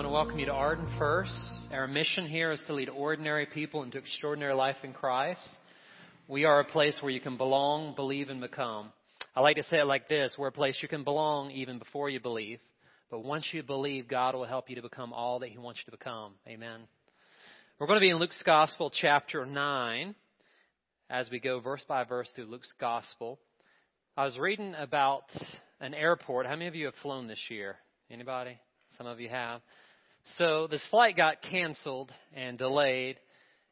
want to welcome you to Arden First. Our mission here is to lead ordinary people into extraordinary life in Christ. We are a place where you can belong, believe, and become. I like to say it like this we're a place you can belong even before you believe. But once you believe, God will help you to become all that He wants you to become. Amen. We're going to be in Luke's Gospel, chapter 9, as we go verse by verse through Luke's Gospel. I was reading about an airport. How many of you have flown this year? Anybody? Some of you have. So this flight got canceled and delayed,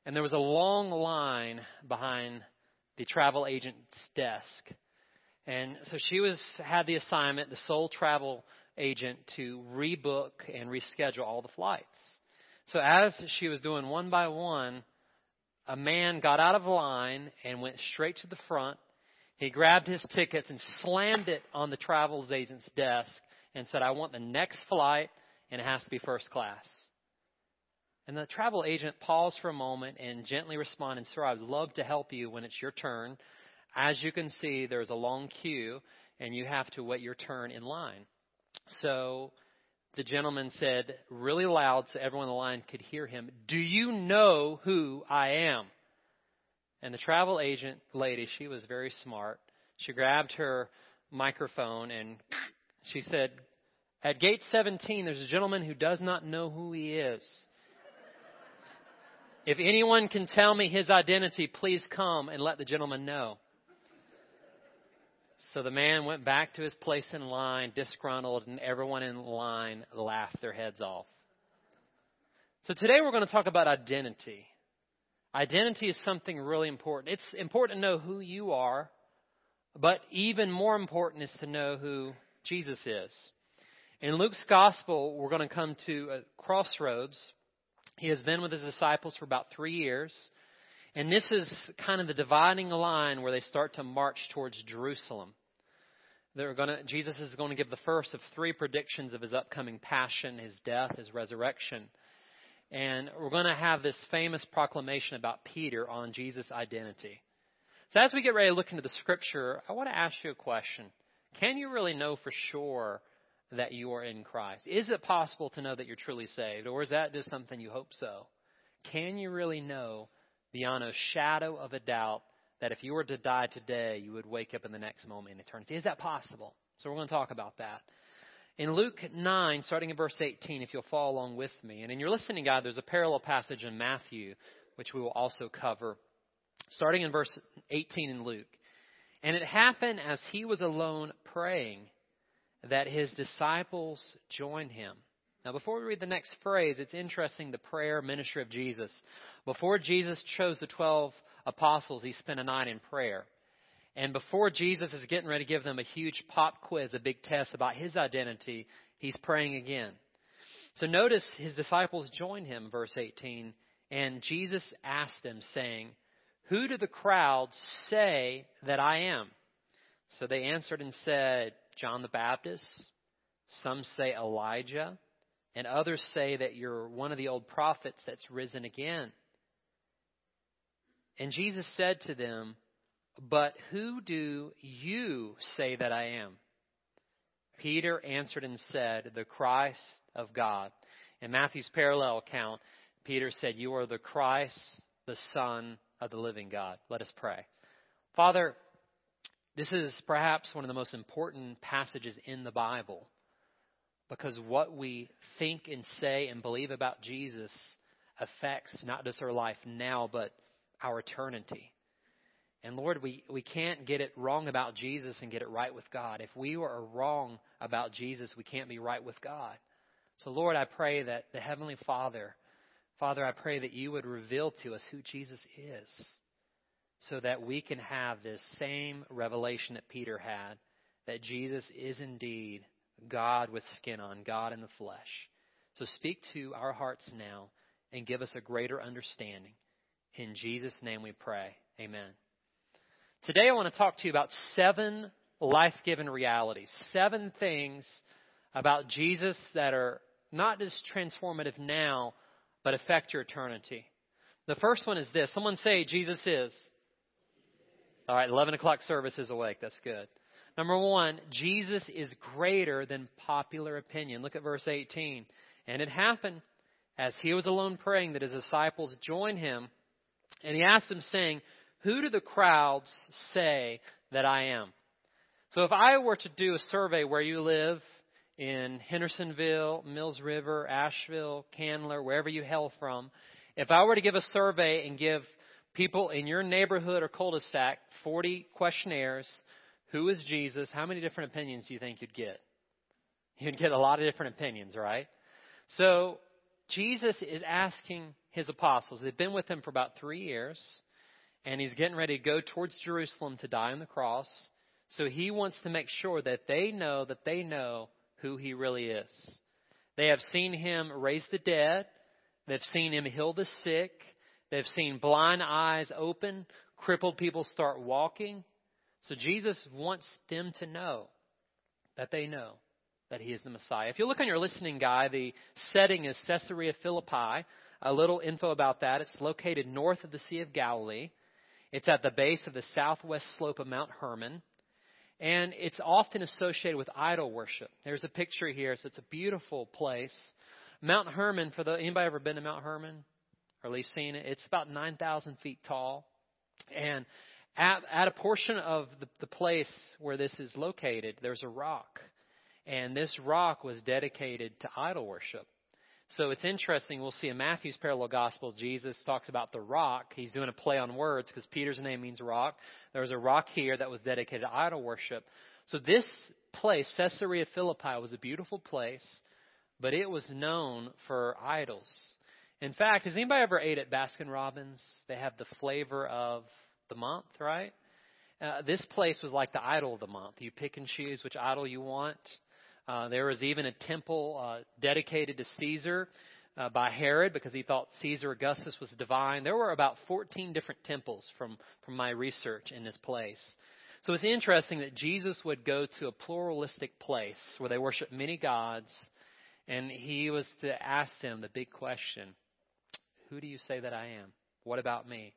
and there was a long line behind the travel agent's desk. And so she was had the assignment, the sole travel agent, to rebook and reschedule all the flights. So as she was doing one by one, a man got out of line and went straight to the front. He grabbed his tickets and slammed it on the travel agent's desk and said, I want the next flight and it has to be first class. And the travel agent paused for a moment and gently responded, Sir, I'd love to help you when it's your turn. As you can see, there's a long queue, and you have to wait your turn in line. So the gentleman said, really loud so everyone in the line could hear him, Do you know who I am? And the travel agent lady, she was very smart. She grabbed her microphone and she said, at gate 17, there's a gentleman who does not know who he is. If anyone can tell me his identity, please come and let the gentleman know. So the man went back to his place in line, disgruntled, and everyone in line laughed their heads off. So today we're going to talk about identity. Identity is something really important. It's important to know who you are, but even more important is to know who Jesus is. In Luke's gospel, we're going to come to a crossroads. He has been with his disciples for about three years. And this is kind of the dividing line where they start to march towards Jerusalem. They're going to, Jesus is going to give the first of three predictions of his upcoming passion, his death, his resurrection. And we're going to have this famous proclamation about Peter on Jesus' identity. So as we get ready to look into the scripture, I want to ask you a question. Can you really know for sure that you are in Christ? Is it possible to know that you're truly saved, or is that just something you hope so? Can you really know beyond a shadow of a doubt that if you were to die today, you would wake up in the next moment in eternity? Is that possible? So we're going to talk about that. In Luke 9, starting in verse 18, if you'll follow along with me, and in your listening guide, there's a parallel passage in Matthew, which we will also cover, starting in verse 18 in Luke. And it happened as he was alone praying that his disciples join him. Now, before we read the next phrase, it's interesting the prayer ministry of Jesus. Before Jesus chose the 12 apostles, he spent a night in prayer. And before Jesus is getting ready to give them a huge pop quiz, a big test about his identity, he's praying again. So notice his disciples join him, verse 18, and Jesus asked them, saying, Who do the crowds say that I am? So they answered and said, John the Baptist. Some say Elijah. And others say that you're one of the old prophets that's risen again. And Jesus said to them, But who do you say that I am? Peter answered and said, The Christ of God. In Matthew's parallel account, Peter said, You are the Christ, the Son of the living God. Let us pray. Father, this is perhaps one of the most important passages in the Bible because what we think and say and believe about Jesus affects not just our life now, but our eternity. And Lord, we, we can't get it wrong about Jesus and get it right with God. If we are wrong about Jesus, we can't be right with God. So, Lord, I pray that the Heavenly Father, Father, I pray that you would reveal to us who Jesus is so that we can have this same revelation that Peter had that Jesus is indeed God with skin on, God in the flesh. So speak to our hearts now and give us a greater understanding. In Jesus' name we pray. Amen. Today I want to talk to you about seven life giving realities, seven things about Jesus that are not just transformative now, but affect your eternity. The first one is this. Someone say, Jesus is. All right, 11 o'clock service is awake. That's good. Number one, Jesus is greater than popular opinion. Look at verse 18. And it happened as he was alone praying that his disciples joined him. And he asked them, saying, Who do the crowds say that I am? So if I were to do a survey where you live in Hendersonville, Mills River, Asheville, Candler, wherever you hail from, if I were to give a survey and give people in your neighborhood or cul-de-sac 40 questionnaires, who is Jesus, how many different opinions do you think you'd get? You'd get a lot of different opinions, right? So Jesus is asking his apostles, they've been with him for about three years, and he's getting ready to go towards Jerusalem to die on the cross. So he wants to make sure that they know that they know who he really is. They have seen him raise the dead. They've seen him heal the sick. They've seen blind eyes open, crippled people start walking. So Jesus wants them to know that they know that he is the Messiah. If you look on your listening guide, the setting is Caesarea Philippi. A little info about that. It's located north of the Sea of Galilee. It's at the base of the southwest slope of Mount Hermon. And it's often associated with idol worship. There's a picture here, so it's a beautiful place. Mount Hermon, for the anybody ever been to Mount Hermon? Or at least seen it? It's about 9,000 feet tall. And at, at a portion of the, the place where this is located, there's a rock. And this rock was dedicated to idol worship. So it's interesting. We'll see in Matthew's parallel gospel, Jesus talks about the rock. He's doing a play on words because Peter's name means rock. There was a rock here that was dedicated to idol worship. So this place, Caesarea Philippi, was a beautiful place, but it was known for idols. In fact, has anybody ever ate at Baskin Robbins? They have the flavor of the month, right? Uh, this place was like the idol of the month. You pick and choose which idol you want. Uh, there was even a temple uh, dedicated to Caesar uh, by Herod because he thought Caesar Augustus was divine. There were about 14 different temples from, from my research in this place. So it's interesting that Jesus would go to a pluralistic place where they worship many gods, and he was to ask them the big question Who do you say that I am? What about me?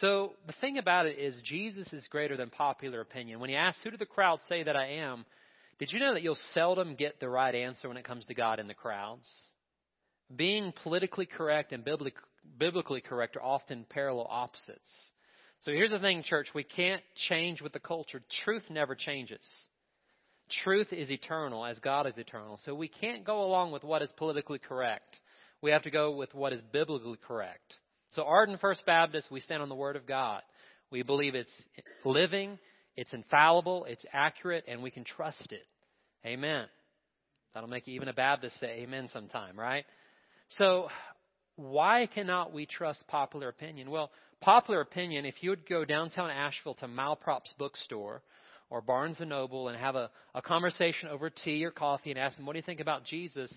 So the thing about it is, Jesus is greater than popular opinion. When he asks, Who do the crowd say that I am? Did you know that you'll seldom get the right answer when it comes to God in the crowds? Being politically correct and biblically correct are often parallel opposites. So here's the thing, church. We can't change with the culture. Truth never changes. Truth is eternal as God is eternal. So we can't go along with what is politically correct. We have to go with what is biblically correct. So Arden First Baptist, we stand on the Word of God. We believe it's living, it's infallible, it's accurate, and we can trust it. Amen. That'll make even a Baptist say amen sometime, right? So, why cannot we trust popular opinion? Well, popular opinion, if you would go downtown Asheville to Malaprop's bookstore or Barnes and Noble and have a, a conversation over tea or coffee and ask them, what do you think about Jesus?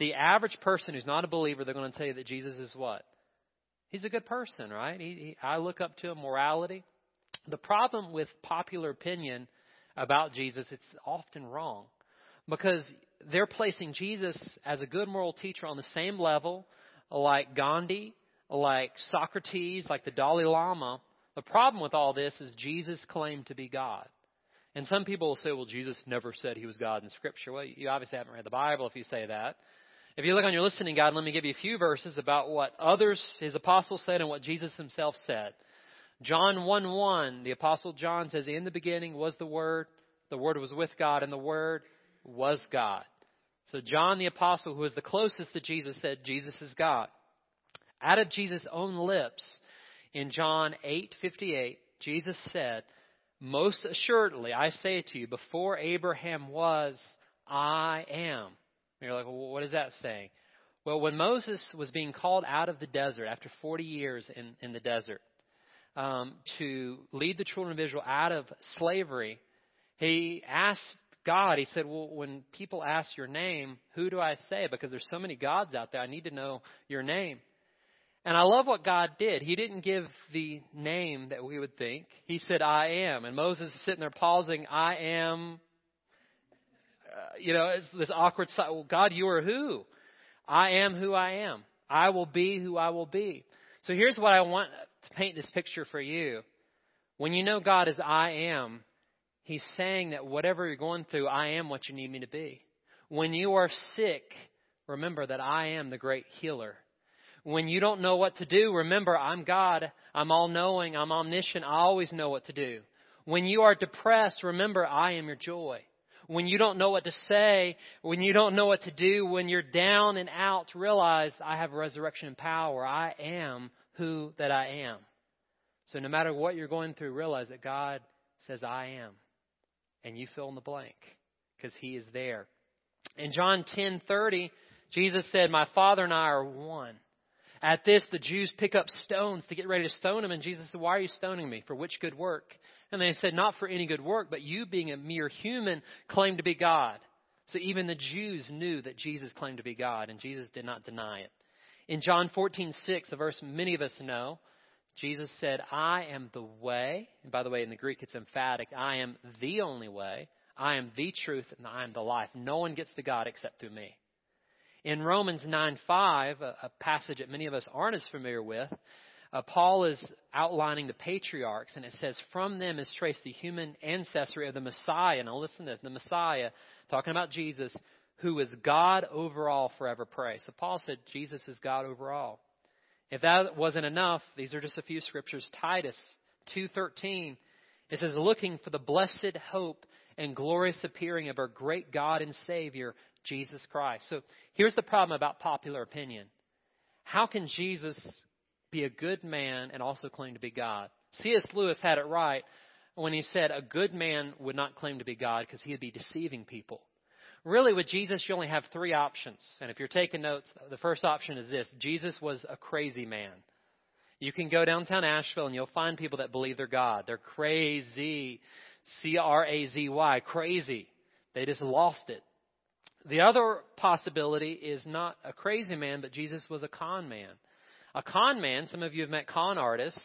The average person who's not a believer, they're going to tell you that Jesus is what? He's a good person, right? He, he, I look up to him, morality. The problem with popular opinion about Jesus, it's often wrong because they're placing Jesus as a good moral teacher on the same level like Gandhi, like Socrates, like the Dalai Lama. The problem with all this is Jesus claimed to be God. And some people will say, well, Jesus never said he was God in Scripture. Well, you obviously haven't read the Bible if you say that. If you look on your listening guide, let me give you a few verses about what others, his apostles said and what Jesus himself said. John 1 1, the Apostle John says, In the beginning was the Word, the Word was with God, and the Word was God. So John the Apostle, who was the closest to Jesus, said, Jesus is God. Out of Jesus' own lips, in John 8:58, Jesus said, "Most assuredly, I say to you, before Abraham was, I am." And you're like, well, what is that saying? Well, when Moses was being called out of the desert after 40 years in, in the desert, um, to lead the children of Israel out of slavery, he asked God, he said, Well, when people ask your name, who do I say? Because there's so many gods out there, I need to know your name. And I love what God did. He didn't give the name that we would think. He said, I am. And Moses is sitting there pausing, I am. You know, it's this awkward side. Well, God, you are who? I am who I am. I will be who I will be. So here's what I want to paint this picture for you. When you know God as I am, He's saying that whatever you're going through, I am what you need me to be. When you are sick, remember that I am the great healer. When you don't know what to do, remember I'm God. I'm all knowing. I'm omniscient. I always know what to do. When you are depressed, remember I am your joy. When you don't know what to say, when you don't know what to do, when you're down and out, realize I have resurrection power. I am who that I am. So no matter what you're going through, realize that God says, I am. And you fill in the blank because He is there. In John 10:30, Jesus said, "My Father and I are one." At this, the Jews pick up stones to get ready to stone him, and Jesus said, "Why are you stoning me? For which good work?" And they said, "Not for any good work, but you, being a mere human, claim to be God." So even the Jews knew that Jesus claimed to be God, and Jesus did not deny it. In John 14:6, a verse many of us know, Jesus said, I am the way. And by the way, in the Greek it's emphatic. I am the only way. I am the truth and I am the life. No one gets to God except through me. In Romans 9 5, a, a passage that many of us aren't as familiar with, uh, Paul is outlining the patriarchs, and it says, From them is traced the human ancestry of the Messiah. Now listen to this the Messiah, talking about Jesus, who is God over all forever praise. So Paul said, Jesus is God over all. If that wasn't enough, these are just a few scriptures. Titus 2:13 it says looking for the blessed hope and glorious appearing of our great God and Savior Jesus Christ. So here's the problem about popular opinion. How can Jesus be a good man and also claim to be God? C.S. Lewis had it right when he said a good man would not claim to be God because he would be deceiving people. Really, with Jesus, you only have three options. And if you're taking notes, the first option is this Jesus was a crazy man. You can go downtown Asheville and you'll find people that believe they're God. They're crazy. C R A Z Y. Crazy. They just lost it. The other possibility is not a crazy man, but Jesus was a con man. A con man, some of you have met con artists.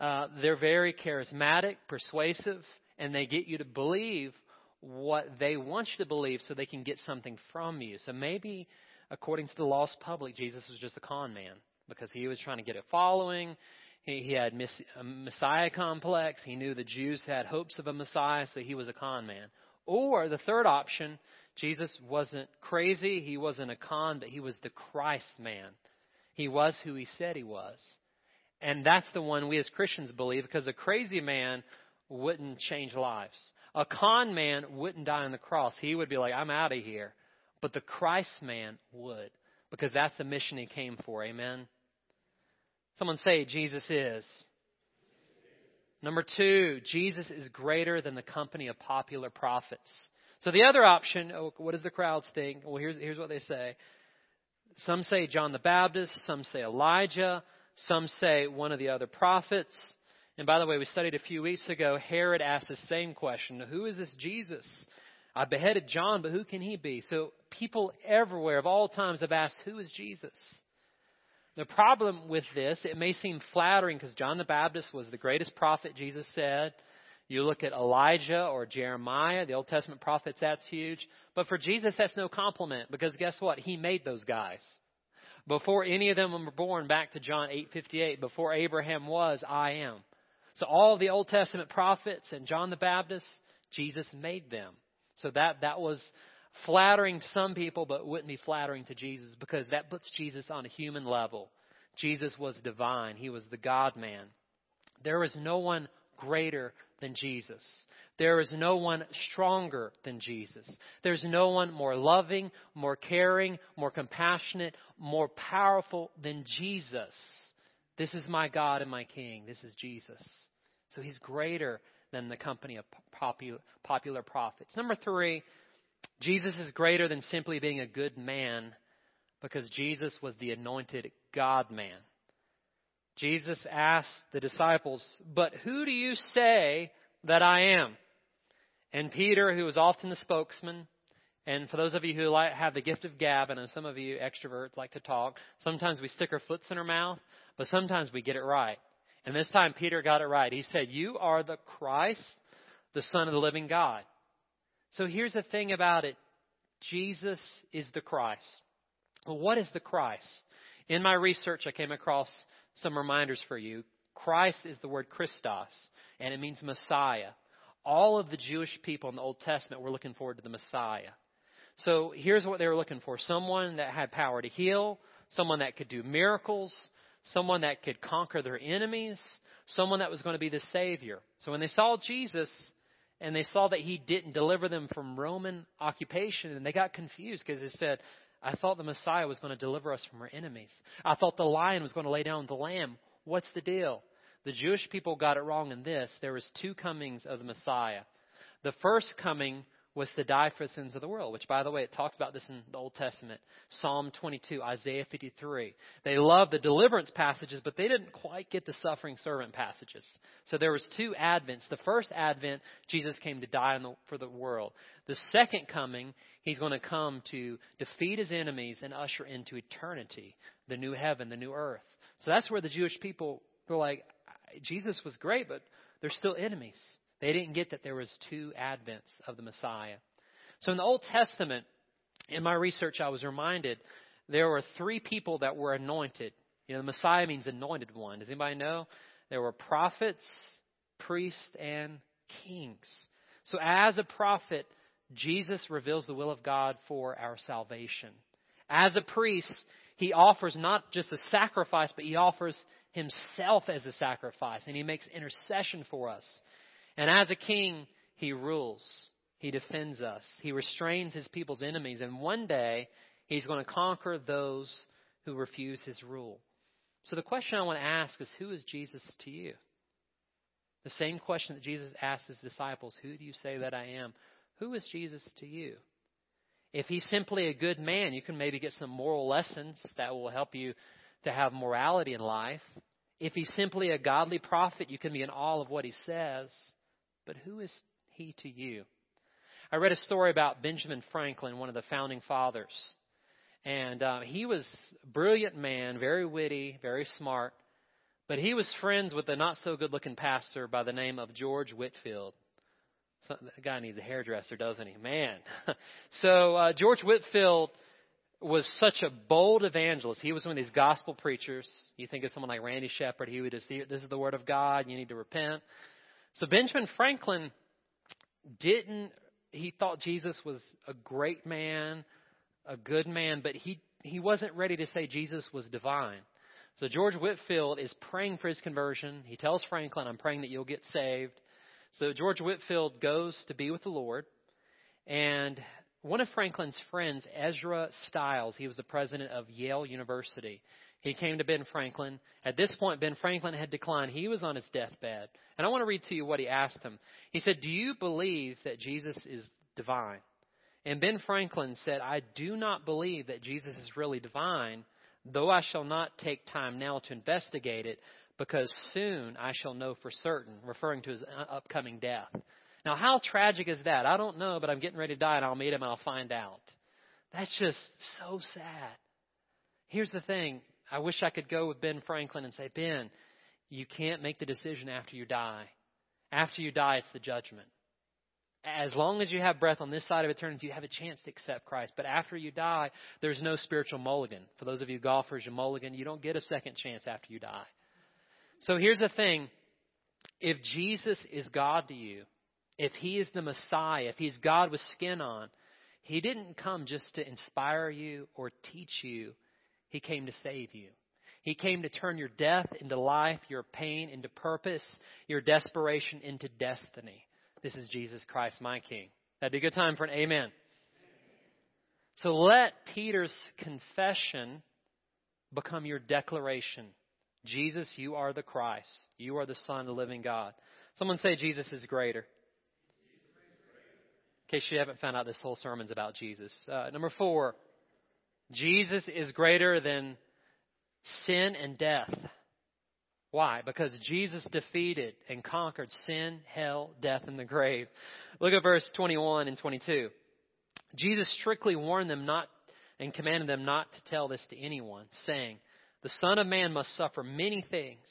Uh, they're very charismatic, persuasive, and they get you to believe what they want you to believe so they can get something from you. So maybe, according to the lost public, Jesus was just a con man because he was trying to get a following. He, he had a Messiah complex. He knew the Jews had hopes of a Messiah, so he was a con man. Or the third option, Jesus wasn't crazy. He wasn't a con, but he was the Christ man. He was who he said he was. And that's the one we as Christians believe because a crazy man wouldn't change lives. A con man wouldn't die on the cross. He would be like, I'm out of here. But the Christ man would, because that's the mission he came for. Amen. Someone say, Jesus is. Number two, Jesus is greater than the company of popular prophets. So the other option, oh, what does the crowds think? Well, here's, here's what they say. Some say John the Baptist, some say Elijah, some say one of the other prophets. And by the way, we studied a few weeks ago, Herod asked the same question Who is this Jesus? I beheaded John, but who can he be? So people everywhere of all times have asked, Who is Jesus? The problem with this, it may seem flattering because John the Baptist was the greatest prophet, Jesus said. You look at Elijah or Jeremiah, the Old Testament prophets, that's huge. But for Jesus, that's no compliment because guess what? He made those guys. Before any of them were born, back to John 8:58, before Abraham was, I am. So all the Old Testament prophets and John the Baptist, Jesus made them. So that, that was flattering to some people, but wouldn't be flattering to Jesus because that puts Jesus on a human level. Jesus was divine. He was the God man. There was no one greater than Jesus. There is no one stronger than Jesus. There's no one more loving, more caring, more compassionate, more powerful than Jesus. This is my God and my King. This is Jesus. So he's greater than the company of popular, prophets. Number three, Jesus is greater than simply being a good man because Jesus was the anointed God man. Jesus asked the disciples, But who do you say that I am? And Peter, who was often the spokesman, and for those of you who have the gift of gab, and some of you extroverts like to talk, sometimes we stick our foots in our mouth, but sometimes we get it right. And this time Peter got it right. He said, You are the Christ, the Son of the living God. So here's the thing about it Jesus is the Christ. Well, what is the Christ? In my research, I came across some reminders for you. Christ is the word Christos, and it means Messiah. All of the Jewish people in the Old Testament were looking forward to the Messiah. So here's what they were looking for someone that had power to heal, someone that could do miracles, someone that could conquer their enemies, someone that was going to be the Savior. So when they saw Jesus and they saw that he didn't deliver them from Roman occupation, and they got confused because they said, I thought the Messiah was going to deliver us from our enemies. I thought the lion was going to lay down the lamb. What's the deal? The Jewish people got it wrong in this. There was two comings of the Messiah. The first coming was to die for the sins of the world, which, by the way, it talks about this in the Old Testament. Psalm 22, Isaiah 53. They loved the deliverance passages, but they didn't quite get the suffering servant passages. So there was two advents. The first advent, Jesus came to die the, for the world. The second coming, he's going to come to defeat his enemies and usher into eternity, the new heaven, the new earth. So that's where the Jewish people were like, Jesus was great, but they're still enemies. They didn't get that there was two advents of the Messiah. So in the Old Testament, in my research, I was reminded there were three people that were anointed. You know, the Messiah means anointed one. Does anybody know? There were prophets, priests, and kings. So as a prophet, Jesus reveals the will of God for our salvation. As a priest, he offers not just a sacrifice, but he offers himself as a sacrifice, and he makes intercession for us. And as a king, he rules. He defends us. He restrains his people's enemies. And one day, he's going to conquer those who refuse his rule. So the question I want to ask is who is Jesus to you? The same question that Jesus asked his disciples Who do you say that I am? Who is Jesus to you? If he's simply a good man, you can maybe get some moral lessons that will help you to have morality in life. If he's simply a godly prophet, you can be in awe of what he says. But who is he to you? I read a story about Benjamin Franklin, one of the founding fathers. And uh, he was a brilliant man, very witty, very smart. But he was friends with a not so good looking pastor by the name of George Whitefield. So, the guy needs a hairdresser, doesn't he? Man. so uh, George Whitefield was such a bold evangelist. He was one of these gospel preachers. You think of someone like Randy Shepard, he would just, this is the word of God, you need to repent. So Benjamin Franklin didn't, he thought Jesus was a great man, a good man, but he, he wasn't ready to say Jesus was divine. So George Whitefield is praying for his conversion. He tells Franklin, I'm praying that you'll get saved. So George Whitefield goes to be with the Lord. And one of Franklin's friends, Ezra Stiles, he was the president of Yale University. He came to Ben Franklin. At this point, Ben Franklin had declined. He was on his deathbed. And I want to read to you what he asked him. He said, Do you believe that Jesus is divine? And Ben Franklin said, I do not believe that Jesus is really divine, though I shall not take time now to investigate it, because soon I shall know for certain, referring to his upcoming death. Now, how tragic is that? I don't know, but I'm getting ready to die and I'll meet him and I'll find out. That's just so sad. Here's the thing I wish I could go with Ben Franklin and say, Ben, you can't make the decision after you die. After you die, it's the judgment. As long as you have breath on this side of eternity, you have a chance to accept Christ. But after you die, there's no spiritual mulligan. For those of you golfers, you mulligan, you don't get a second chance after you die. So here's the thing. If Jesus is God to you, if He is the Messiah, if He's God with skin on, He didn't come just to inspire you or teach you. He came to save you. He came to turn your death into life, your pain into purpose, your desperation into destiny. This is Jesus Christ, my King. That'd be a good time for an amen. So let Peter's confession become your declaration. Jesus, you are the Christ. You are the Son of the living God. Someone say Jesus is greater. In case you haven't found out, this whole sermon's about Jesus. Uh, number four. Jesus is greater than sin and death. Why? Because Jesus defeated and conquered sin, hell, death, and the grave. Look at verse 21 and 22. Jesus strictly warned them not and commanded them not to tell this to anyone, saying, The Son of Man must suffer many things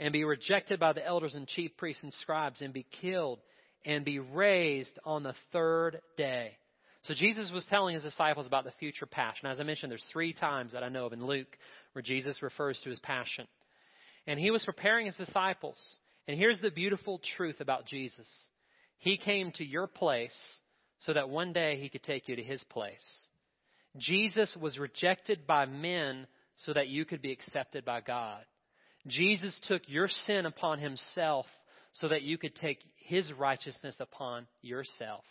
and be rejected by the elders and chief priests and scribes and be killed and be raised on the third day. So Jesus was telling his disciples about the future passion. As I mentioned, there's three times that I know of in Luke where Jesus refers to his passion. And he was preparing his disciples. And here's the beautiful truth about Jesus. He came to your place so that one day he could take you to his place. Jesus was rejected by men so that you could be accepted by God. Jesus took your sin upon himself so that you could take his righteousness upon yourself.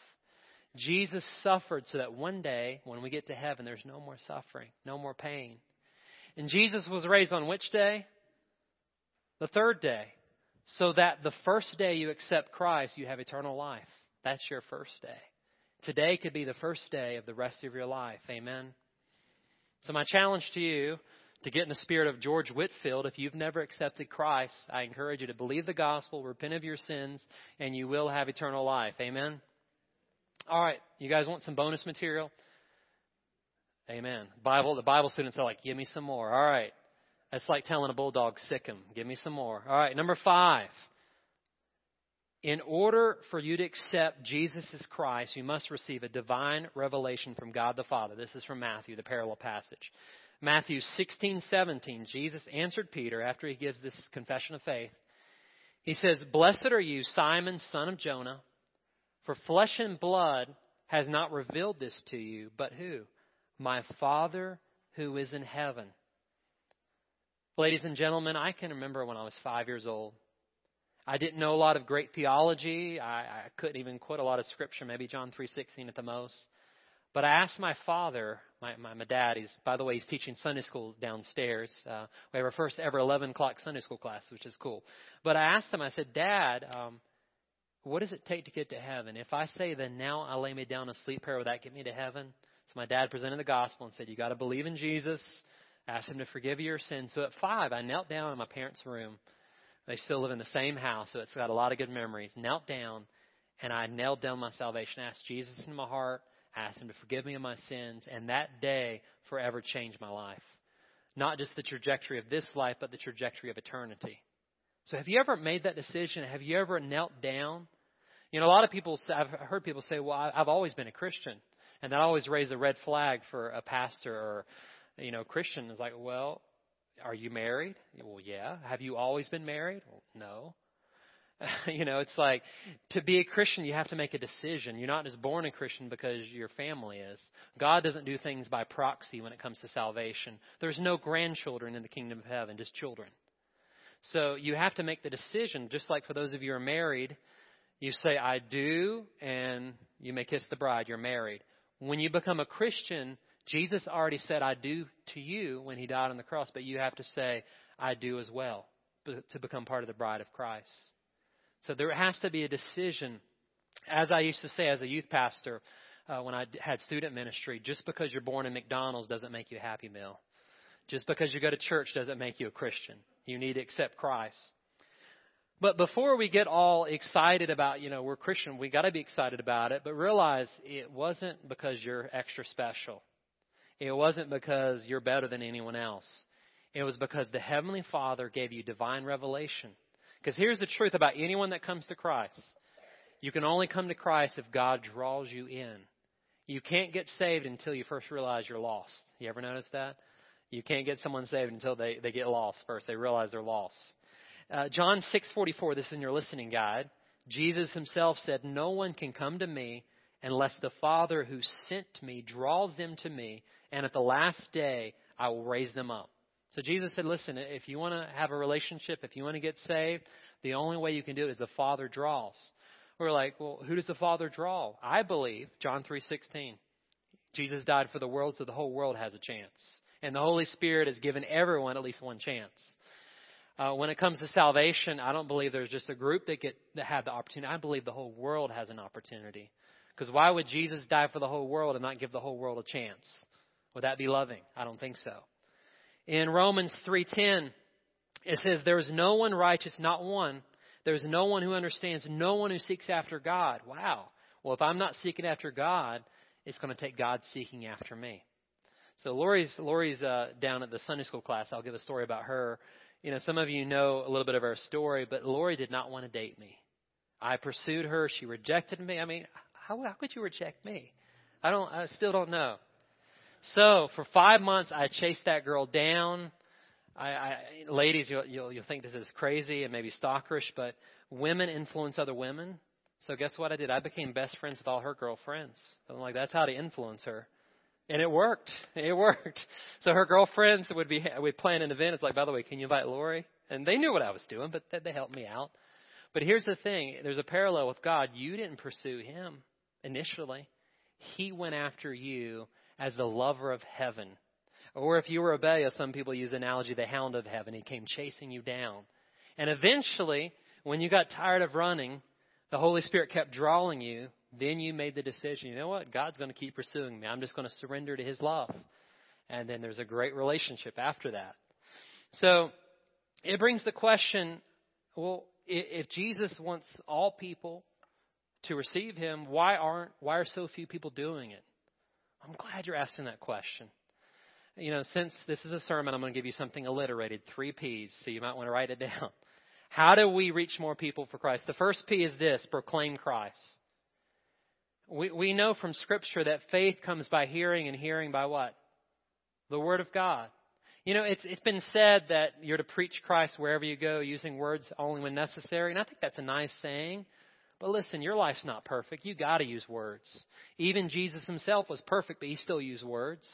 Jesus suffered so that one day, when we get to heaven, there's no more suffering, no more pain. And Jesus was raised on which day? The third day. So that the first day you accept Christ, you have eternal life. That's your first day. Today could be the first day of the rest of your life. Amen. So my challenge to you to get in the spirit of George Whitefield, if you've never accepted Christ, I encourage you to believe the gospel, repent of your sins, and you will have eternal life. Amen. All right, you guys want some bonus material? Amen. Bible, the Bible students are like, give me some more. All right. That's like telling a bulldog, sick him. Give me some more. All right, number five. In order for you to accept Jesus as Christ, you must receive a divine revelation from God the Father. This is from Matthew, the parallel passage. Matthew 16, 17, Jesus answered Peter after he gives this confession of faith. He says, Blessed are you, Simon, son of Jonah, for flesh and blood has not revealed this to you, but who? My Father who is in heaven. Ladies and gentlemen, I can remember when I was five years old. I didn't know a lot of great theology. I, I couldn't even quote a lot of scripture, maybe John 3.16 at the most. But I asked my father, my, my, my dad, he's, by the way, he's teaching Sunday school downstairs. Uh, we have our first ever 11 o'clock Sunday school class, which is cool. But I asked him, I said, Dad, um, what does it take to get to heaven? If I say, then now I lay me down and sleep here, will that get me to heaven? So my dad presented the gospel and said, you got to believe in Jesus, ask him to forgive you your sins. So at five, I knelt down in my parents' room. They still live in the same house, so it's got a lot of good memories. Knelt down, and I knelt down my salvation, asked Jesus in my heart, asked him to forgive me of my sins, and that day forever changed my life. Not just the trajectory of this life, but the trajectory of eternity. So have you ever made that decision? Have you ever knelt down? You know, a lot of people, I've heard people say, well, I've always been a Christian. And that always raised a red flag for a pastor or, you know, Christian is like, well, are you married? Well, yeah. Have you always been married? Well, no. you know, it's like to be a Christian, you have to make a decision. You're not just born a Christian because your family is. God doesn't do things by proxy when it comes to salvation. There's no grandchildren in the kingdom of heaven, just children. So you have to make the decision, just like for those of you who are married, you say, I do, and you may kiss the bride, you're married. When you become a Christian, Jesus already said, I do to you when he died on the cross, but you have to say, I do as well to become part of the bride of Christ. So there has to be a decision. As I used to say as a youth pastor uh, when I had student ministry, just because you're born in McDonald's doesn't make you a happy meal. Just because you go to church doesn't make you a Christian. You need to accept Christ. But before we get all excited about, you know, we're Christian, we got to be excited about it, but realize it wasn't because you're extra special. It wasn't because you're better than anyone else. It was because the Heavenly Father gave you divine revelation. Because here's the truth about anyone that comes to Christ. You can only come to Christ if God draws you in. You can't get saved until you first realize you're lost. You ever notice that? You can't get someone saved until they, they get lost first. They realize they're lost. Uh, John 6:44, this is in your listening guide. Jesus himself said, "No one can come to me unless the Father who sent me draws them to me, and at the last day I will raise them up." So Jesus said, "Listen, if you want to have a relationship, if you want to get saved, the only way you can do it is the Father draws." We're like, "Well, who does the Father draw?" I believe John 3:16. Jesus died for the world so the whole world has a chance. And the Holy Spirit has given everyone at least one chance. Uh, when it comes to salvation, I don't believe there's just a group that get that have the opportunity. I believe the whole world has an opportunity. Because why would Jesus die for the whole world and not give the whole world a chance? Would that be loving? I don't think so. In Romans 3:10, it says, "There is no one righteous, not one. There is no one who understands, no one who seeks after God." Wow. Well, if I'm not seeking after God, it's going to take God seeking after me. So Lori's Lori's uh, down at the Sunday school class. I'll give a story about her. You know, some of you know a little bit of our story, but Lori did not want to date me. I pursued her. She rejected me. I mean, how, how could you reject me? I don't, I still don't know. So for five months, I chased that girl down. I, I ladies, you'll, you'll, you'll think this is crazy and maybe stalkerish, but women influence other women. So guess what I did? I became best friends with all her girlfriends. I'm like, that's how to influence her. And it worked. It worked. So her girlfriends would be, we'd plan an event. It's like, by the way, can you invite Lori? And they knew what I was doing, but they helped me out. But here's the thing. There's a parallel with God. You didn't pursue him initially. He went after you as the lover of heaven. Or if you were rebellious, some people use the analogy, the hound of heaven. He came chasing you down. And eventually, when you got tired of running, the Holy Spirit kept drawing you. Then you made the decision, you know what? God's going to keep pursuing me. I'm just going to surrender to His love. And then there's a great relationship after that. So it brings the question well, if Jesus wants all people to receive Him, why aren't, why are so few people doing it? I'm glad you're asking that question. You know, since this is a sermon, I'm going to give you something alliterated, three P's, so you might want to write it down. How do we reach more people for Christ? The first P is this proclaim Christ. We, we know from Scripture that faith comes by hearing, and hearing by what? The Word of God. You know, it's, it's been said that you're to preach Christ wherever you go, using words only when necessary, and I think that's a nice saying. But listen, your life's not perfect. You got to use words. Even Jesus himself was perfect, but he still used words.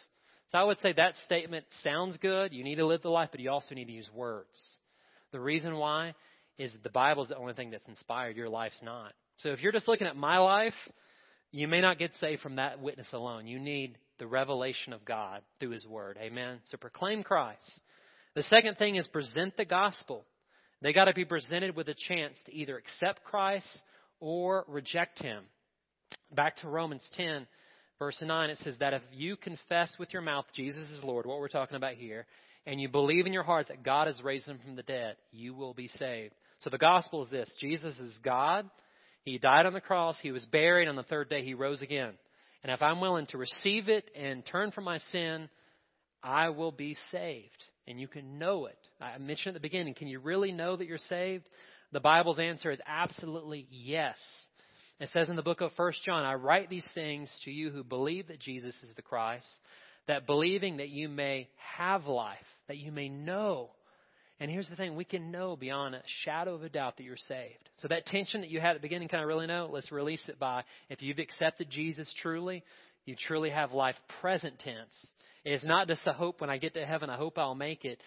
So I would say that statement sounds good. You need to live the life, but you also need to use words. The reason why is that the Bible is the only thing that's inspired. Your life's not. So if you're just looking at my life, you may not get saved from that witness alone. You need the revelation of God through His Word. Amen. So proclaim Christ. The second thing is present the gospel. They got to be presented with a chance to either accept Christ or reject Him. Back to Romans 10, verse 9, it says that if you confess with your mouth Jesus is Lord, what we're talking about here, and you believe in your heart that God has raised him from the dead, you will be saved. So the gospel is this Jesus is God. He died on the cross. He was buried. On the third day, he rose again. And if I'm willing to receive it and turn from my sin, I will be saved. And you can know it. I mentioned at the beginning, can you really know that you're saved? The Bible's answer is absolutely yes. It says in the book of 1 John, I write these things to you who believe that Jesus is the Christ, that believing that you may have life, that you may know and here's the thing we can know beyond a shadow of a doubt that you're saved. So that tension that you had at the beginning, kind of really know, let's release it by if you've accepted Jesus truly, you truly have life present tense. It is not just a hope when I get to heaven, I hope I'll make it.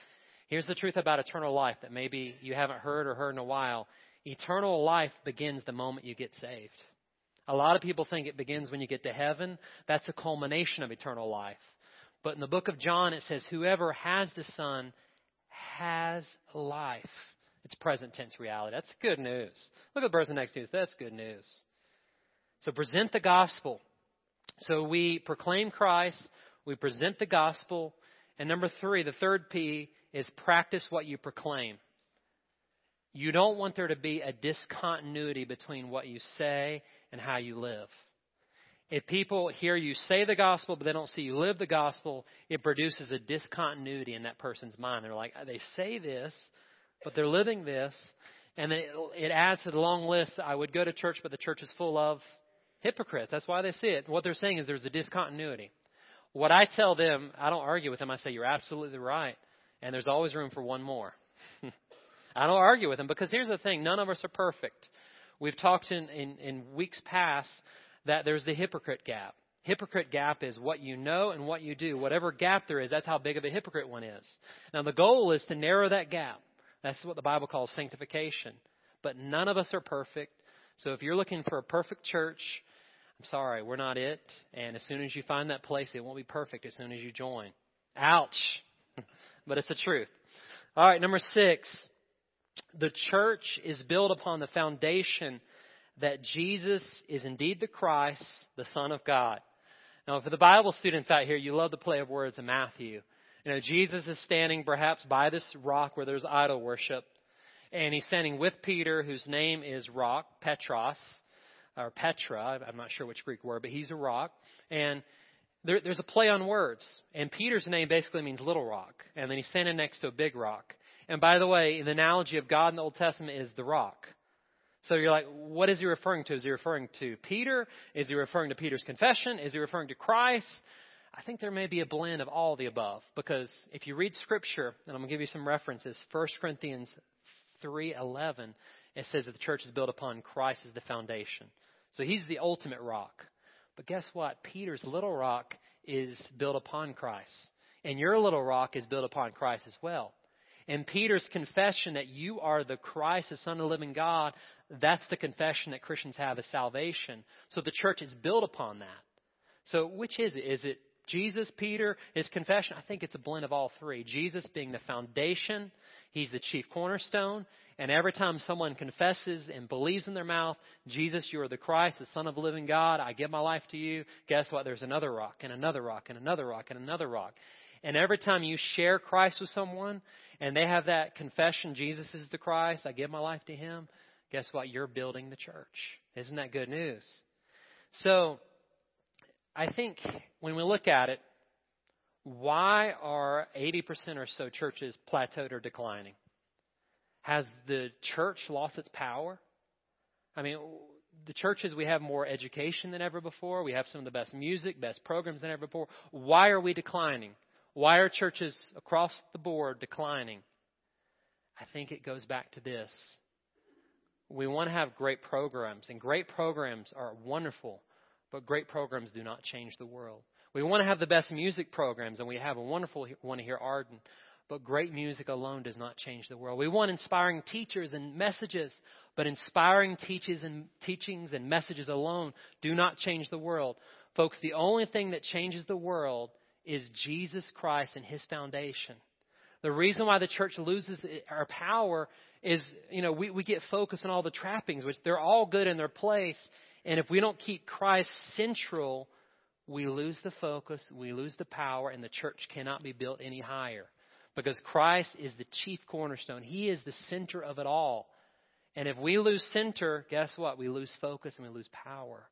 Here's the truth about eternal life that maybe you haven't heard or heard in a while. Eternal life begins the moment you get saved. A lot of people think it begins when you get to heaven. That's a culmination of eternal life. But in the book of John, it says, Whoever has the Son has life. It's present tense reality. That's good news. Look at the person next to you. That's good news. So present the gospel. So we proclaim Christ, we present the gospel, and number three, the third P is practice what you proclaim. You don't want there to be a discontinuity between what you say and how you live. If people hear you say the gospel, but they don't see you live the gospel, it produces a discontinuity in that person's mind. They're like, they say this, but they're living this. And it, it adds to the long list. I would go to church, but the church is full of hypocrites. That's why they see it. What they're saying is there's a discontinuity. What I tell them, I don't argue with them. I say, you're absolutely right. And there's always room for one more. I don't argue with them because here's the thing none of us are perfect. We've talked in, in, in weeks past that there's the hypocrite gap. Hypocrite gap is what you know and what you do. Whatever gap there is, that's how big of a hypocrite one is. Now, the goal is to narrow that gap. That's what the Bible calls sanctification. But none of us are perfect. So if you're looking for a perfect church, I'm sorry, we're not it. And as soon as you find that place, it won't be perfect as soon as you join. Ouch. but it's the truth. All right, number six. The church is built upon the foundation that Jesus is indeed the Christ, the Son of God. Now, for the Bible students out here, you love the play of words in Matthew. You know, Jesus is standing perhaps by this rock where there's idol worship, and he's standing with Peter, whose name is Rock, Petros, or Petra. I'm not sure which Greek word, but he's a rock. And there, there's a play on words. And Peter's name basically means little rock. And then he's standing next to a big rock. And by the way, the analogy of God in the Old Testament is the rock. So you're like, what is he referring to? Is he referring to Peter? Is he referring to Peter's confession? Is he referring to Christ? I think there may be a blend of all the above because if you read scripture, and I'm going to give you some references, 1 Corinthians 3:11, it says that the church is built upon Christ as the foundation. So he's the ultimate rock. But guess what? Peter's little rock is built upon Christ. And your little rock is built upon Christ as well. And Peter's confession that you are the Christ, the Son of the living God, that's the confession that Christians have as salvation. So the church is built upon that. So which is it? Is it Jesus, Peter, his confession? I think it's a blend of all three. Jesus being the foundation, he's the chief cornerstone, and every time someone confesses and believes in their mouth, Jesus, you are the Christ, the Son of the living God, I give my life to you, guess what? There's another rock, and another rock, and another rock, and another rock. And every time you share Christ with someone, and they have that confession, Jesus is the Christ, I give my life to him, guess what? You're building the church. Isn't that good news? So, I think when we look at it, why are 80% or so churches plateaued or declining? Has the church lost its power? I mean, the churches, we have more education than ever before. We have some of the best music, best programs than ever before. Why are we declining? Why are churches across the board declining? I think it goes back to this. We want to have great programs, and great programs are wonderful, but great programs do not change the world. We want to have the best music programs, and we have a wonderful one here, Arden. But great music alone does not change the world. We want inspiring teachers and messages, but inspiring teachings and teachings and messages alone do not change the world. Folks, the only thing that changes the world is Jesus Christ and his foundation. The reason why the church loses our power is, you know, we, we get focused on all the trappings, which they're all good in their place. And if we don't keep Christ central, we lose the focus, we lose the power, and the church cannot be built any higher. Because Christ is the chief cornerstone. He is the center of it all. And if we lose center, guess what? We lose focus and we lose power.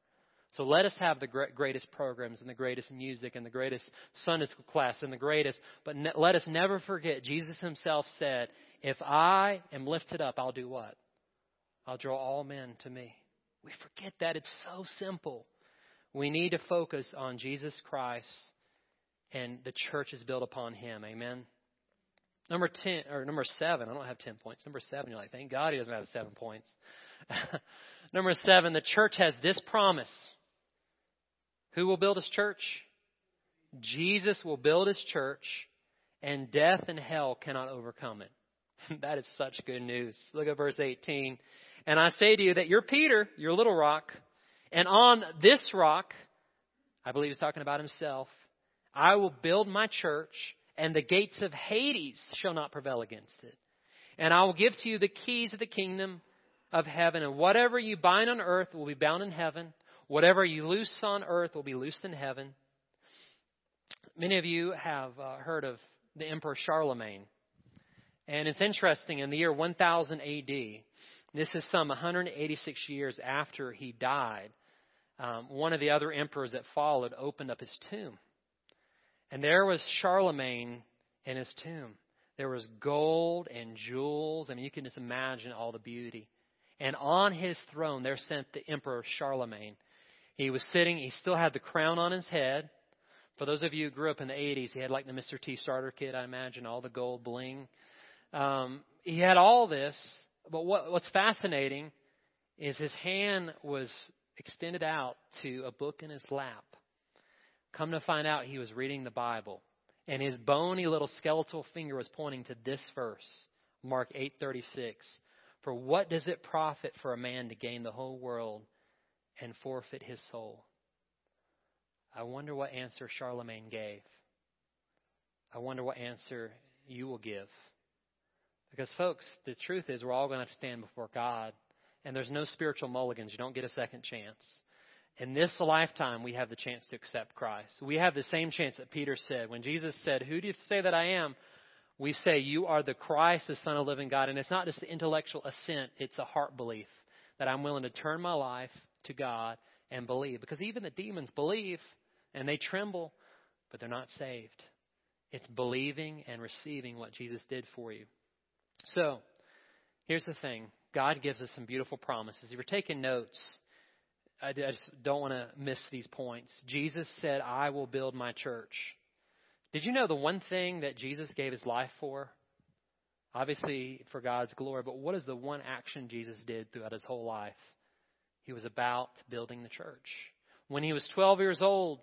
So let us have the greatest programs and the greatest music and the greatest Sunday school class and the greatest. But ne- let us never forget, Jesus himself said, If I am lifted up, I'll do what? I'll draw all men to me. We forget that. It's so simple. We need to focus on Jesus Christ and the church is built upon him. Amen. Number 10, or number 7, I don't have 10 points. Number 7, you're like, thank God he doesn't have 7 points. number 7, the church has this promise. Who will build his church? Jesus will build his church, and death and hell cannot overcome it. that is such good news. Look at verse 18. And I say to you that you're Peter, your little rock, and on this rock, I believe he's talking about himself, I will build my church and the gates of Hades shall not prevail against it. And I will give to you the keys of the kingdom of heaven, and whatever you bind on earth will be bound in heaven, whatever you loose on earth will be loosed in heaven. Many of you have uh, heard of the Emperor Charlemagne. And it's interesting, in the year 1000 AD, this is some 186 years after he died, um, one of the other emperors that followed opened up his tomb. And there was Charlemagne in his tomb. There was gold and jewels. I mean, you can just imagine all the beauty. And on his throne, there sat the Emperor Charlemagne. He was sitting, he still had the crown on his head. For those of you who grew up in the 80s, he had like the Mr. T starter kit, I imagine, all the gold bling. Um, he had all this, but what, what's fascinating is his hand was extended out to a book in his lap. Come to find out, he was reading the Bible, and his bony little skeletal finger was pointing to this verse, Mark 8:36. For what does it profit for a man to gain the whole world and forfeit his soul? I wonder what answer Charlemagne gave. I wonder what answer you will give. Because, folks, the truth is we're all going to stand before God, and there's no spiritual mulligans. You don't get a second chance in this lifetime, we have the chance to accept Christ. We have the same chance that Peter said. When Jesus said, Who do you say that I am? We say, You are the Christ, the Son of the living God. And it's not just the intellectual assent, it's a heart belief that I'm willing to turn my life to God and believe. Because even the demons believe and they tremble, but they're not saved. It's believing and receiving what Jesus did for you. So, here's the thing God gives us some beautiful promises. If you're taking notes, I just don't want to miss these points. Jesus said, I will build my church. Did you know the one thing that Jesus gave his life for? obviously for God's glory, but what is the one action Jesus did throughout his whole life? He was about building the church. When he was 12 years old,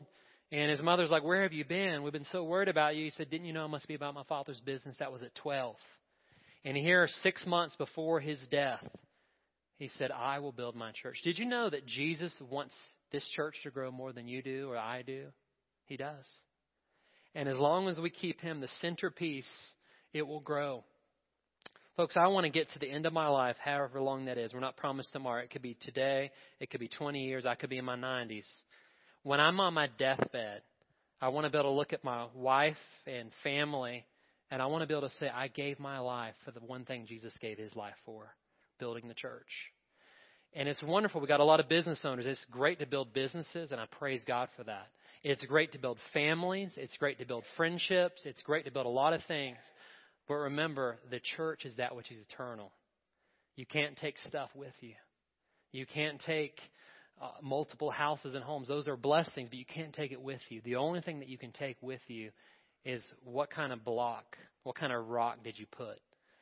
and his mother's like, Where have you been? We've been so worried about you. He said, Didn't you know it must be about my father's business? That was at 12. And here, six months before his death, he said, I will build my church. Did you know that Jesus wants this church to grow more than you do or I do? He does. And as long as we keep him the centerpiece, it will grow. Folks, I want to get to the end of my life, however long that is. We're not promised tomorrow. It could be today. It could be 20 years. I could be in my 90s. When I'm on my deathbed, I want to be able to look at my wife and family, and I want to be able to say, I gave my life for the one thing Jesus gave his life for building the church. And it's wonderful. We got a lot of business owners. It's great to build businesses, and I praise God for that. It's great to build families. It's great to build friendships. It's great to build a lot of things. But remember, the church is that which is eternal. You can't take stuff with you. You can't take uh, multiple houses and homes. Those are blessings, but you can't take it with you. The only thing that you can take with you is what kind of block, what kind of rock did you put?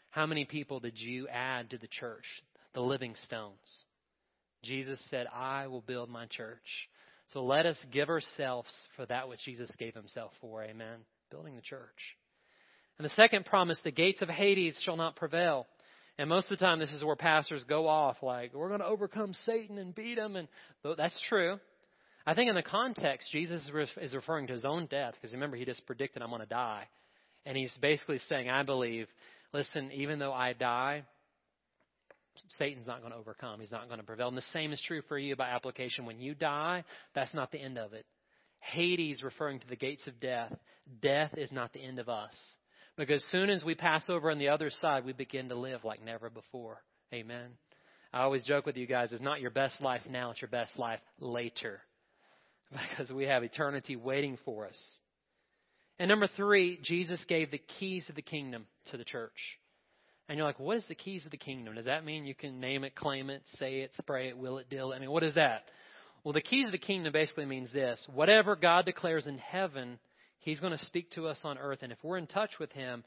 How many people did you add to the church? The living stones. Jesus said, I will build my church. So let us give ourselves for that which Jesus gave himself for. Amen. Building the church. And the second promise, the gates of Hades shall not prevail. And most of the time, this is where pastors go off like, we're going to overcome Satan and beat him. And that's true. I think in the context, Jesus is referring to his own death because remember, he just predicted, I'm going to die. And he's basically saying, I believe, listen, even though I die, Satan's not going to overcome. He's not going to prevail. And the same is true for you by application. When you die, that's not the end of it. Hades, referring to the gates of death, death is not the end of us. Because as soon as we pass over on the other side, we begin to live like never before. Amen. I always joke with you guys, it's not your best life now, it's your best life later. Because we have eternity waiting for us. And number three, Jesus gave the keys of the kingdom to the church. And you're like, what is the keys of the kingdom? Does that mean you can name it, claim it, say it, spray it, will it, deal it? I mean, what is that? Well, the keys of the kingdom basically means this whatever God declares in heaven, He's going to speak to us on earth. And if we're in touch with Him,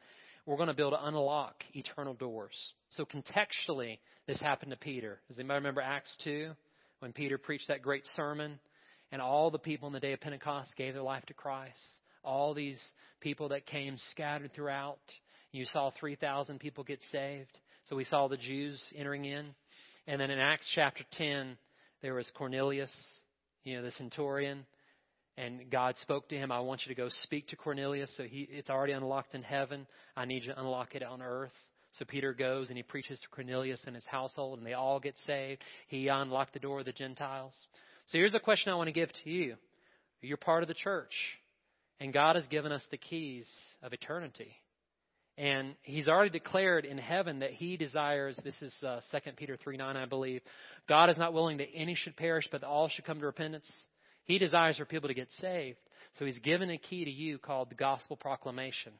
we're going to be able to unlock eternal doors. So contextually, this happened to Peter. Does anybody remember Acts 2 when Peter preached that great sermon and all the people in the day of Pentecost gave their life to Christ? All these people that came scattered throughout. You saw 3,000 people get saved. So we saw the Jews entering in. And then in Acts chapter 10, there was Cornelius, you know, the centurion and God spoke to him, I want you to go speak to Cornelius. So he, it's already unlocked in heaven. I need you to unlock it on earth. So Peter goes and he preaches to Cornelius and his household, and they all get saved. He unlocked the door of the Gentiles. So here's a question I want to give to you. You're part of the church, and God has given us the keys of eternity. And he's already declared in heaven that he desires, this is uh, 2 Peter 3 9, I believe, God is not willing that any should perish, but all should come to repentance. He desires for people to get saved. So he's given a key to you called the gospel proclamation.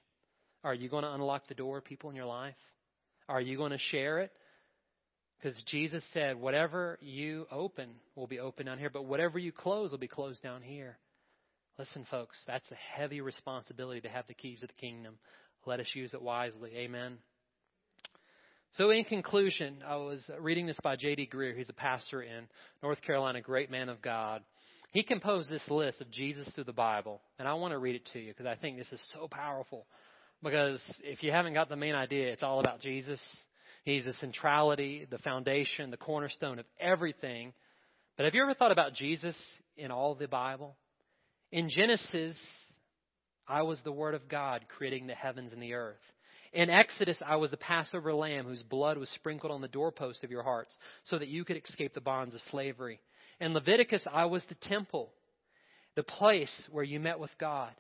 Are you going to unlock the door, people in your life? Are you going to share it? Because Jesus said, whatever you open will be open down here, but whatever you close will be closed down here. Listen, folks, that's a heavy responsibility to have the keys of the kingdom. Let us use it wisely. Amen. So, in conclusion, I was reading this by J.D. Greear. He's a pastor in North Carolina, great man of God. He composed this list of Jesus through the Bible, and I want to read it to you because I think this is so powerful. Because if you haven't got the main idea, it's all about Jesus. He's the centrality, the foundation, the cornerstone of everything. But have you ever thought about Jesus in all the Bible? In Genesis, I was the Word of God creating the heavens and the earth. In Exodus, I was the Passover lamb whose blood was sprinkled on the doorposts of your hearts so that you could escape the bonds of slavery. In Leviticus, I was the temple, the place where you met with God.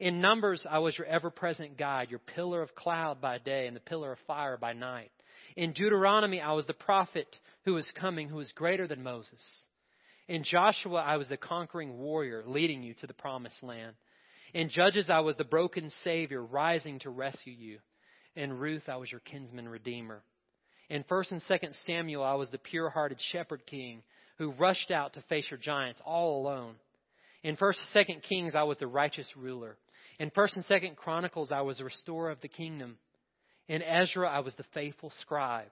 In Numbers, I was your ever present guide, your pillar of cloud by day and the pillar of fire by night. In Deuteronomy, I was the prophet who was coming, who was greater than Moses. In Joshua, I was the conquering warrior leading you to the promised land. In Judges, I was the broken Savior rising to rescue you. In Ruth, I was your kinsman redeemer. In 1st and 2nd Samuel, I was the pure hearted shepherd king who rushed out to face your giants all alone. In 1st and 2nd Kings, I was the righteous ruler. In 1st and 2nd Chronicles, I was the restorer of the kingdom. In Ezra, I was the faithful scribe.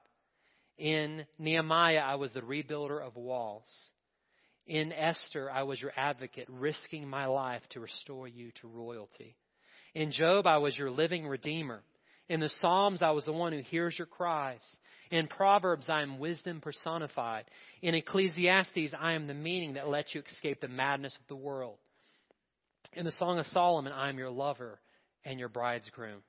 In Nehemiah, I was the rebuilder of walls. In Esther, I was your advocate, risking my life to restore you to royalty. In Job, I was your living redeemer. In the Psalms, I was the one who hears your cries. In Proverbs, I am wisdom personified. In Ecclesiastes, I am the meaning that lets you escape the madness of the world. In the Song of Solomon, I am your lover and your bridegroom.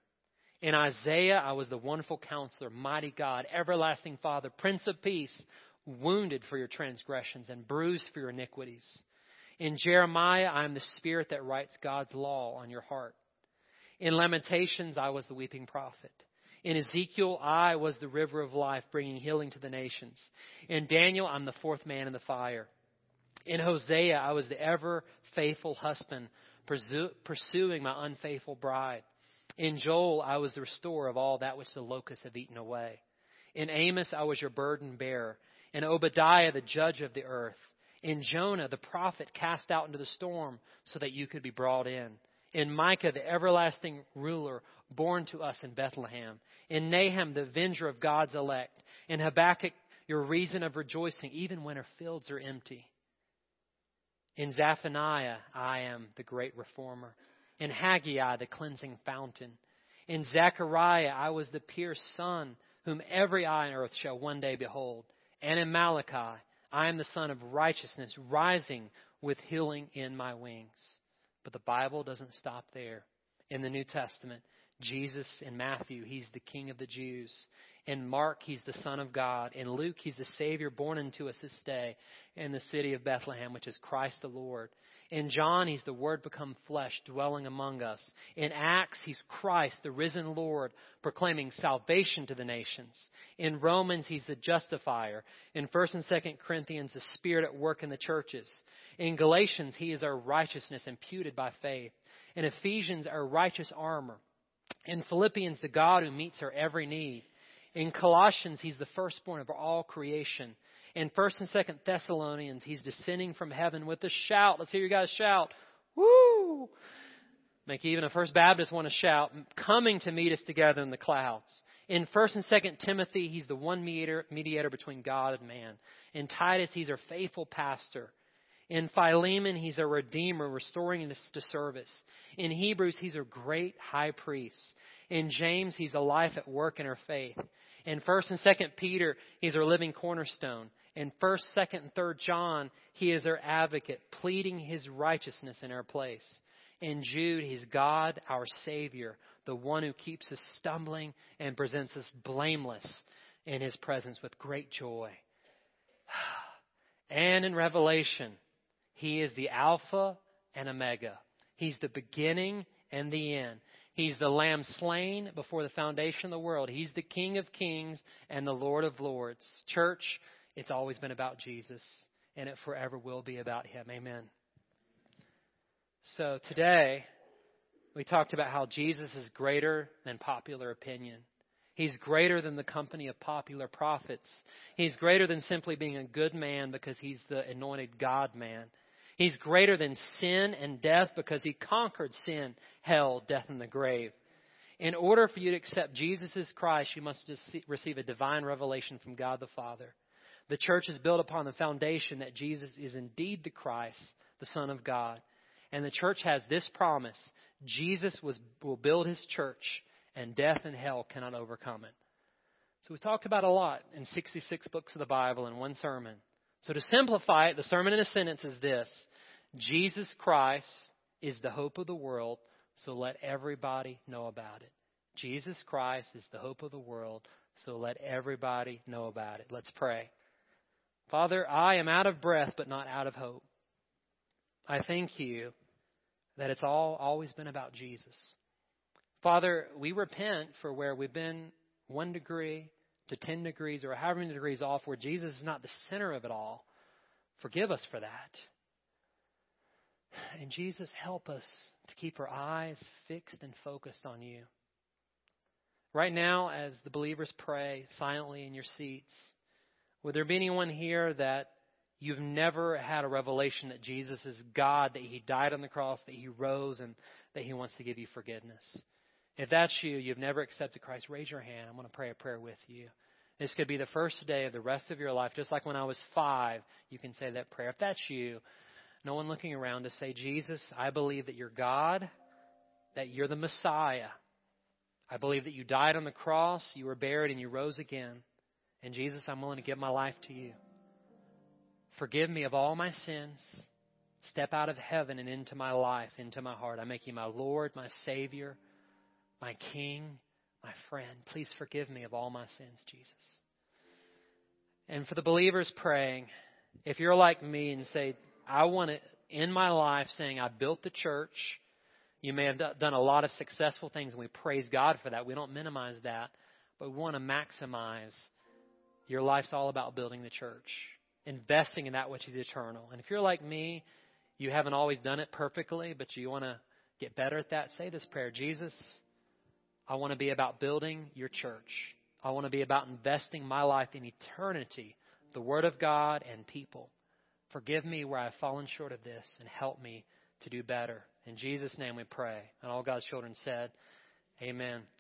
In Isaiah, I was the wonderful counselor, mighty God, everlasting Father, Prince of Peace, wounded for your transgressions and bruised for your iniquities. In Jeremiah, I am the spirit that writes God's law on your heart. In Lamentations, I was the weeping prophet. In Ezekiel, I was the river of life, bringing healing to the nations. In Daniel, I'm the fourth man in the fire. In Hosea, I was the ever faithful husband, pursuing my unfaithful bride. In Joel, I was the restorer of all that which the locusts have eaten away. In Amos, I was your burden bearer. In Obadiah, the judge of the earth. In Jonah, the prophet cast out into the storm so that you could be brought in. In Micah, the everlasting ruler born to us in Bethlehem. In Nahum, the avenger of God's elect. In Habakkuk, your reason of rejoicing, even when our fields are empty. In Zephaniah, I am the great reformer. In Haggai, the cleansing fountain. In Zechariah, I was the pierced son, whom every eye on earth shall one day behold. And in Malachi, I am the sun of righteousness, rising with healing in my wings. But the Bible doesn't stop there. In the New Testament, Jesus in Matthew, he's the King of the Jews. In Mark, he's the Son of God. In Luke, he's the Savior born unto us this day in the city of Bethlehem, which is Christ the Lord. In John, he's the Word become flesh, dwelling among us. In Acts, he's Christ, the risen Lord, proclaiming salvation to the nations. In Romans, he's the justifier. In 1st and 2nd Corinthians, the Spirit at work in the churches. In Galatians, he is our righteousness imputed by faith. In Ephesians, our righteous armor. In Philippians, the God who meets our every need. In Colossians, he's the firstborn of all creation. In 1st and 2nd Thessalonians, he's descending from heaven with a shout. Let's hear you guys shout. Woo! Make even a First Baptist want to shout, coming to meet us together in the clouds. In 1st and 2nd Timothy, he's the one mediator, mediator between God and man. In Titus, he's our faithful pastor. In Philemon, he's a redeemer, restoring us to service. In Hebrews, he's a great high priest. In James, he's a life at work in our faith. In 1st and 2nd Peter, he's our living cornerstone. In 1st, 2nd, and 3rd John, he is our advocate, pleading his righteousness in our place. In Jude, he's God, our Savior, the one who keeps us stumbling and presents us blameless in his presence with great joy. And in Revelation, he is the Alpha and Omega. He's the beginning and the end. He's the Lamb slain before the foundation of the world. He's the King of kings and the Lord of lords. Church, it's always been about Jesus, and it forever will be about Him. Amen. So today, we talked about how Jesus is greater than popular opinion. He's greater than the company of popular prophets. He's greater than simply being a good man because he's the anointed God man. He's greater than sin and death because he conquered sin, hell, death, and the grave. In order for you to accept Jesus as Christ, you must receive a divine revelation from God the Father. The church is built upon the foundation that Jesus is indeed the Christ, the Son of God. And the church has this promise Jesus was, will build his church, and death and hell cannot overcome it. So we talked about a lot in 66 books of the Bible in one sermon. So to simplify it, the sermon in a sentence is this Jesus Christ is the hope of the world, so let everybody know about it. Jesus Christ is the hope of the world, so let everybody know about it. Let's pray. Father, I am out of breath, but not out of hope. I thank you that it's all always been about Jesus. Father, we repent for where we've been one degree to 10 degrees or however many degrees off where Jesus is not the center of it all. Forgive us for that. And Jesus, help us to keep our eyes fixed and focused on you. Right now, as the believers pray silently in your seats, would there be anyone here that you've never had a revelation that Jesus is God, that He died on the cross, that He rose, and that He wants to give you forgiveness? If that's you, you've never accepted Christ, raise your hand. I'm going to pray a prayer with you. This could be the first day of the rest of your life, just like when I was five, you can say that prayer. If that's you, no one looking around to say, Jesus, I believe that you're God, that you're the Messiah. I believe that you died on the cross, you were buried, and you rose again. And Jesus, I'm willing to give my life to you. Forgive me of all my sins. Step out of heaven and into my life, into my heart. I make you my Lord, my Savior, my King, my friend. Please forgive me of all my sins, Jesus. And for the believers praying, if you're like me and say, I want to end my life saying I built the church, you may have done a lot of successful things, and we praise God for that. We don't minimize that, but we want to maximize your life's all about building the church, investing in that which is eternal. And if you're like me, you haven't always done it perfectly, but you want to get better at that, say this prayer Jesus, I want to be about building your church. I want to be about investing my life in eternity, the Word of God, and people. Forgive me where I've fallen short of this and help me to do better. In Jesus' name we pray. And all God's children said, Amen.